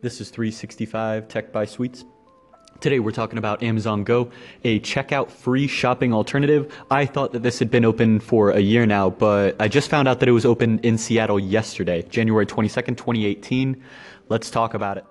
This is 365 Tech by Sweets. Today we're talking about Amazon Go, a checkout free shopping alternative. I thought that this had been open for a year now, but I just found out that it was open in Seattle yesterday, January 22nd, 2018. Let's talk about it.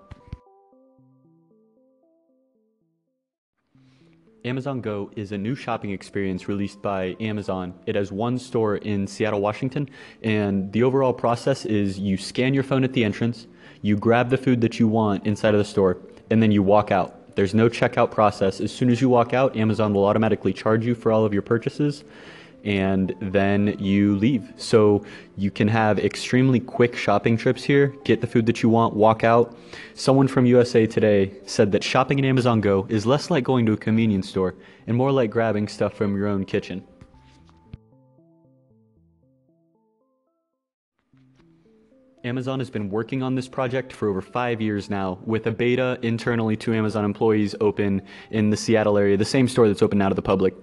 Amazon Go is a new shopping experience released by Amazon. It has one store in Seattle, Washington, and the overall process is you scan your phone at the entrance, you grab the food that you want inside of the store, and then you walk out. There's no checkout process. As soon as you walk out, Amazon will automatically charge you for all of your purchases and then you leave. So you can have extremely quick shopping trips here, get the food that you want, walk out. Someone from USA Today said that shopping in Amazon Go is less like going to a convenience store and more like grabbing stuff from your own kitchen. Amazon has been working on this project for over five years now, with a beta internally to Amazon employees open in the Seattle area, the same store that's open now to the public.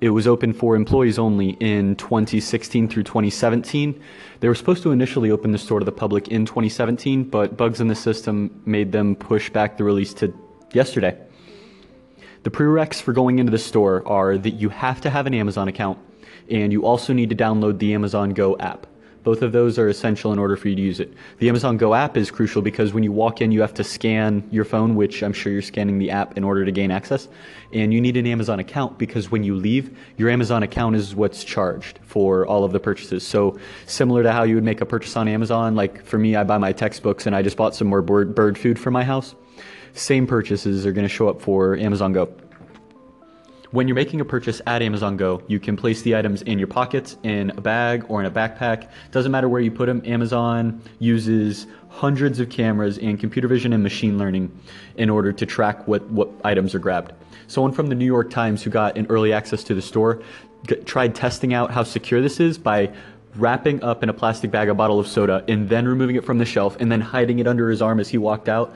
It was open for employees only in 2016 through 2017. They were supposed to initially open the store to the public in 2017, but bugs in the system made them push back the release to yesterday. The prereqs for going into the store are that you have to have an Amazon account, and you also need to download the Amazon Go app. Both of those are essential in order for you to use it. The Amazon Go app is crucial because when you walk in, you have to scan your phone, which I'm sure you're scanning the app in order to gain access. And you need an Amazon account because when you leave, your Amazon account is what's charged for all of the purchases. So, similar to how you would make a purchase on Amazon, like for me, I buy my textbooks and I just bought some more bird, food for my house. Same purchases are going to show up for Amazon Go. When you're making a purchase at Amazon Go, you can place the items in your pockets, in a bag, or in a backpack. Doesn't matter where you put them. Amazon uses hundreds of cameras and computer vision and machine learning in order to track what, what items are grabbed. Someone from the New York Times who got an early access to the store tried testing out how secure this is by wrapping up in a plastic bag a bottle of soda and then removing it from the shelf and then hiding it under his arm as he walked out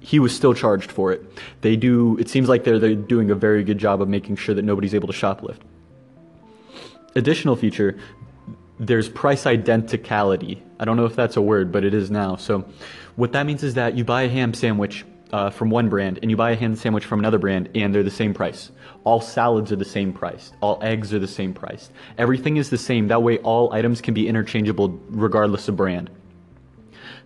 he was still charged for it. They do. It seems like they're they're doing a very good job of making sure that nobody's able to shoplift. Additional feature, there's price identicality. I don't know if that's a word, but it is now. So, what that means is that you buy a ham sandwich uh, from one brand and you buy a ham sandwich from another brand, and they're the same price. All salads are the same price. All eggs are the same price. Everything is the same. That way, all items can be interchangeable regardless of brand.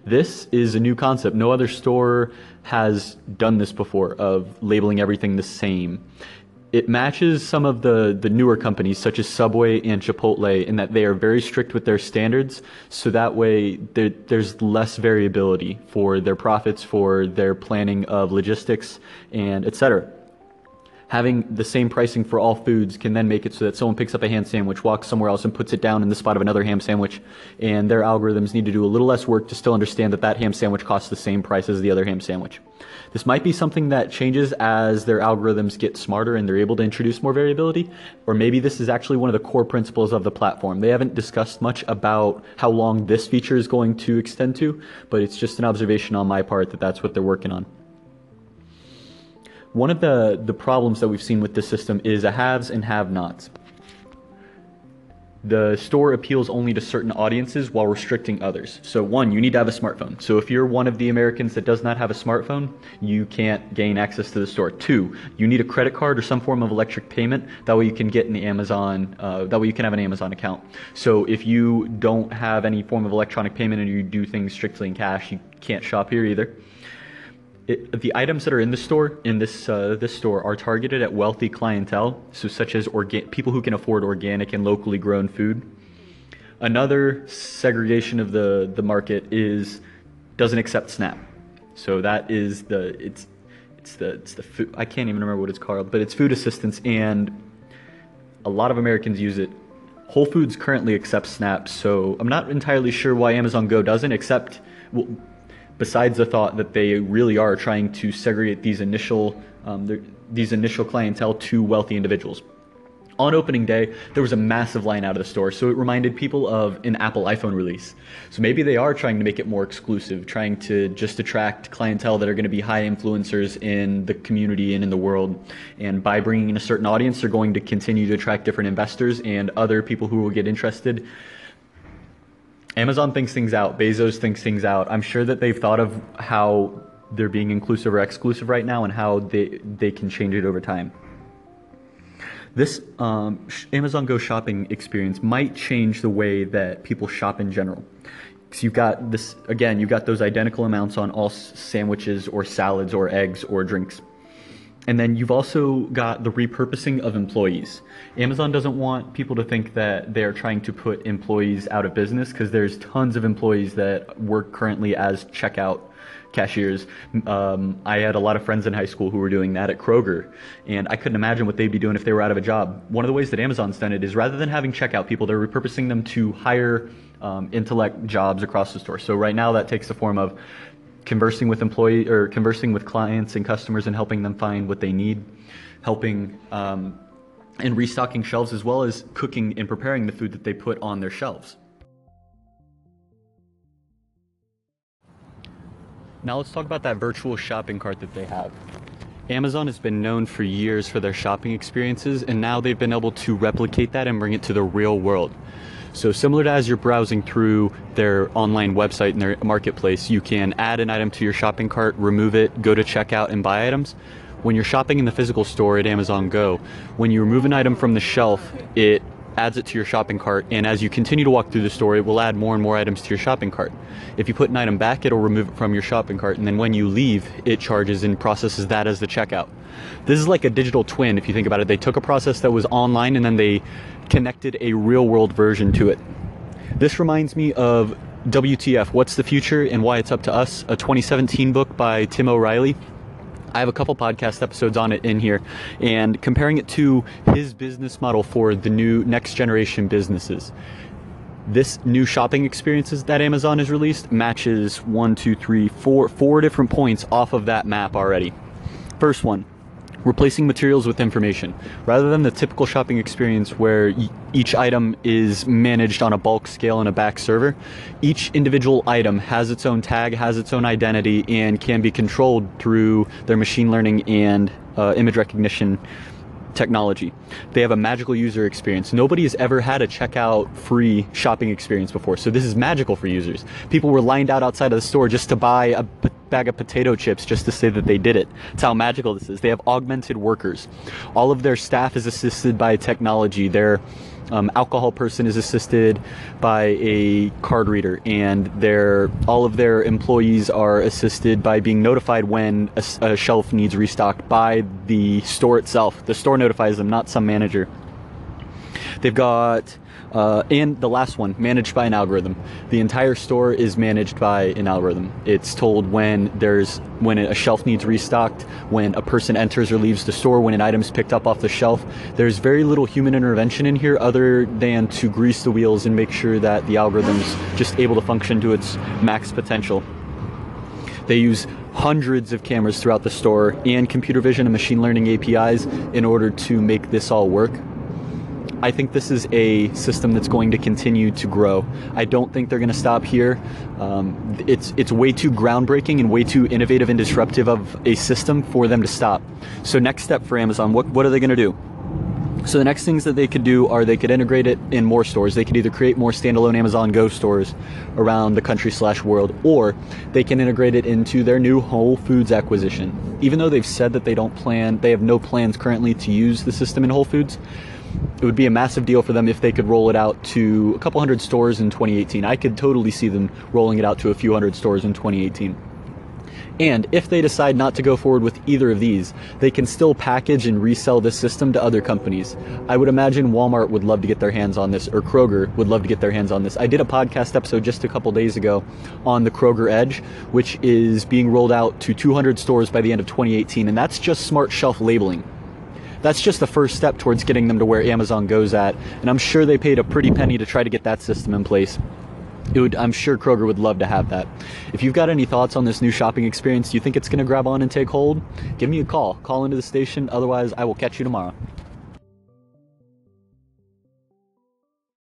This is a new concept. No other store has done this before of labeling everything the same. It matches some of the, the newer companies such as Subway and Chipotle in that they are very strict with their standards. So that way there, there's less variability for their profits, for their planning of logistics, and etc having the same pricing for all foods can then make it so that someone picks up a ham sandwich, walks somewhere else, and puts it down in the spot of another ham sandwich, and their algorithms need to do a little less work to still understand that that ham sandwich costs the same price as the other ham sandwich. This might be something that changes as their algorithms get smarter and they're able to introduce more variability, or maybe this is actually one of the core principles of the platform. They haven't discussed much about how long this feature is going to extend to, but it's just an observation on my part that that's what they're working on. One of the, the problems that we've seen with this system is a haves and have nots. The store appeals only to certain audiences while restricting others. So, one, you need to have a smartphone. So, if you're one of the Americans that does not have a smartphone, you can't gain access to the store. Two, you need a credit card or some form of electric payment. That way, you can get in the Amazon. Uh, that way, you can have an Amazon account. So, if you don't have any form of electronic payment and you do things strictly in cash, you can't shop here either it, the items that are in the store in this uh, this store are targeted at wealthy clientele, so such as orga- people who can afford organic and locally grown food. Another segregation of the the market is doesn't accept SNAP, so that is the it's it's the it's the food I can't even remember what it's called, but it's food assistance, and a lot of Americans use it. Whole Foods currently accepts SNAP, so I'm not entirely sure why Amazon Go doesn't, except well, besides the thought that they really are trying to segregate these initial um, these initial clientele to wealthy individuals. On opening day, there was a massive line out of the store, so it reminded people of an Apple iPhone release. So maybe they are trying to make it more exclusive, trying to just attract clientele that are going to be high influencers in the community and in the world. And by bringing in a certain audience, they're going to continue to attract different investors and other people who will get interested Amazon thinks things out. Bezos thinks things out. I'm sure that they've thought of how they're being inclusive or exclusive right now and how they, they can change it over time. This um, Amazon Go shopping experience might change the way that people shop in general. So you've got this, again, you've got those identical amounts on all sandwiches or salads or eggs or drinks. And then you've also got the repurposing of employees. Amazon doesn't want people to think that they're trying to put employees out of business because there's tons of employees that work currently as checkout cashiers. Um, I had a lot of friends in high school who were doing that at Kroger, and I couldn't imagine what they'd be doing if they were out of a job. One of the ways that Amazon's done it is rather than having checkout people, they're repurposing them to hire um, intellect jobs across the store. So right now that takes the form of conversing with employee or conversing with clients and customers and helping them find what they need, helping um, and restocking shelves as well as cooking and preparing the food that they put on their shelves. Now let's talk about that virtual shopping cart that they have. Amazon has been known for years for their shopping experiences, and now they've been able to replicate that and bring it to the real world. So similar to as you're browsing through their online website and their marketplace, you can add an item to your shopping cart, remove it, go to checkout and buy items. When you're shopping in the physical store at Amazon Go, when you remove an item from the shelf, it adds it to your shopping cart, and as you continue to walk through the store, it will add more and more items to your shopping cart. If you put an item back, it'll remove it from your shopping cart, and then when you leave, it charges and processes that as the checkout. This is like a digital twin, if you think about it. They took a process that was online and then they connected a real world version to it. This reminds me of WTF, What's the Future and Why It's Up to Us, a 2017 book by Tim O'Reilly. I have a couple podcast episodes on it in here and comparing it to his business model for the new next generation businesses. This new shopping experiences that Amazon has released matches one, two, three, four, four different points off of that map already. First one, replacing materials with information. Rather than the typical shopping experience where each item is managed on a bulk scale in a back server, each individual item has its own tag, has its own identity, and can be controlled through their machine learning and uh, image recognition technology. They have a magical user experience. Nobody has ever had a checkout free shopping experience before. So this is magical for users. People were lined out outside of the store just to buy a bag of potato chips just to say that they did it. That's how magical this is. They have augmented workers. All of their staff is assisted by technology. Their um, alcohol person is assisted by a card reader, and their all of their employees are assisted by being notified when a, a shelf needs restocked by the store itself. The store notifies them, not some manager. They've got uh, and the last one, managed by an algorithm. The entire store is managed by an algorithm. It's told when there's when a shelf needs restocked, when a person enters or leaves the store, when an item is picked up off the shelf. There's very little human intervention in here other than to grease the wheels and make sure that the algorithm's just able to function to its max potential. They use hundreds of cameras throughout the store and computer vision and machine learning APIs in order to make this all work. I think this is a system that's going to continue to grow. I don't think they're going to stop here. Um, it's it's way too groundbreaking and way too innovative and disruptive of a system for them to stop. So next step for Amazon, what what are they going to do? So the next things that they could do are they could integrate it in more stores. They could either create more standalone Amazon Go stores around the country slash world, or they can integrate it into their new Whole Foods acquisition. Even though they've said that they don't plan, they have no plans currently to use the system in Whole Foods it would be a massive deal for them if they could roll it out to a couple hundred stores in 2018. I could totally see them rolling it out to a few hundred stores in 2018. And if they decide not to go forward with either of these, they can still package and resell this system to other companies. I would imagine Walmart would love to get their hands on this, or Kroger would love to get their hands on this. I did a podcast episode just a couple days ago on the Kroger Edge, which is being rolled out to 200 stores by the end of 2018, and that's just smart shelf labeling that's just the first step towards getting them to where Amazon goes at. And I'm sure they paid a pretty penny to try to get that system in place. Would, I'm sure Kroger would love to have that. If you've got any thoughts on this new shopping experience, do you think it's going to grab on and take hold? Give me a call. Call into the station. Otherwise, I will catch you tomorrow.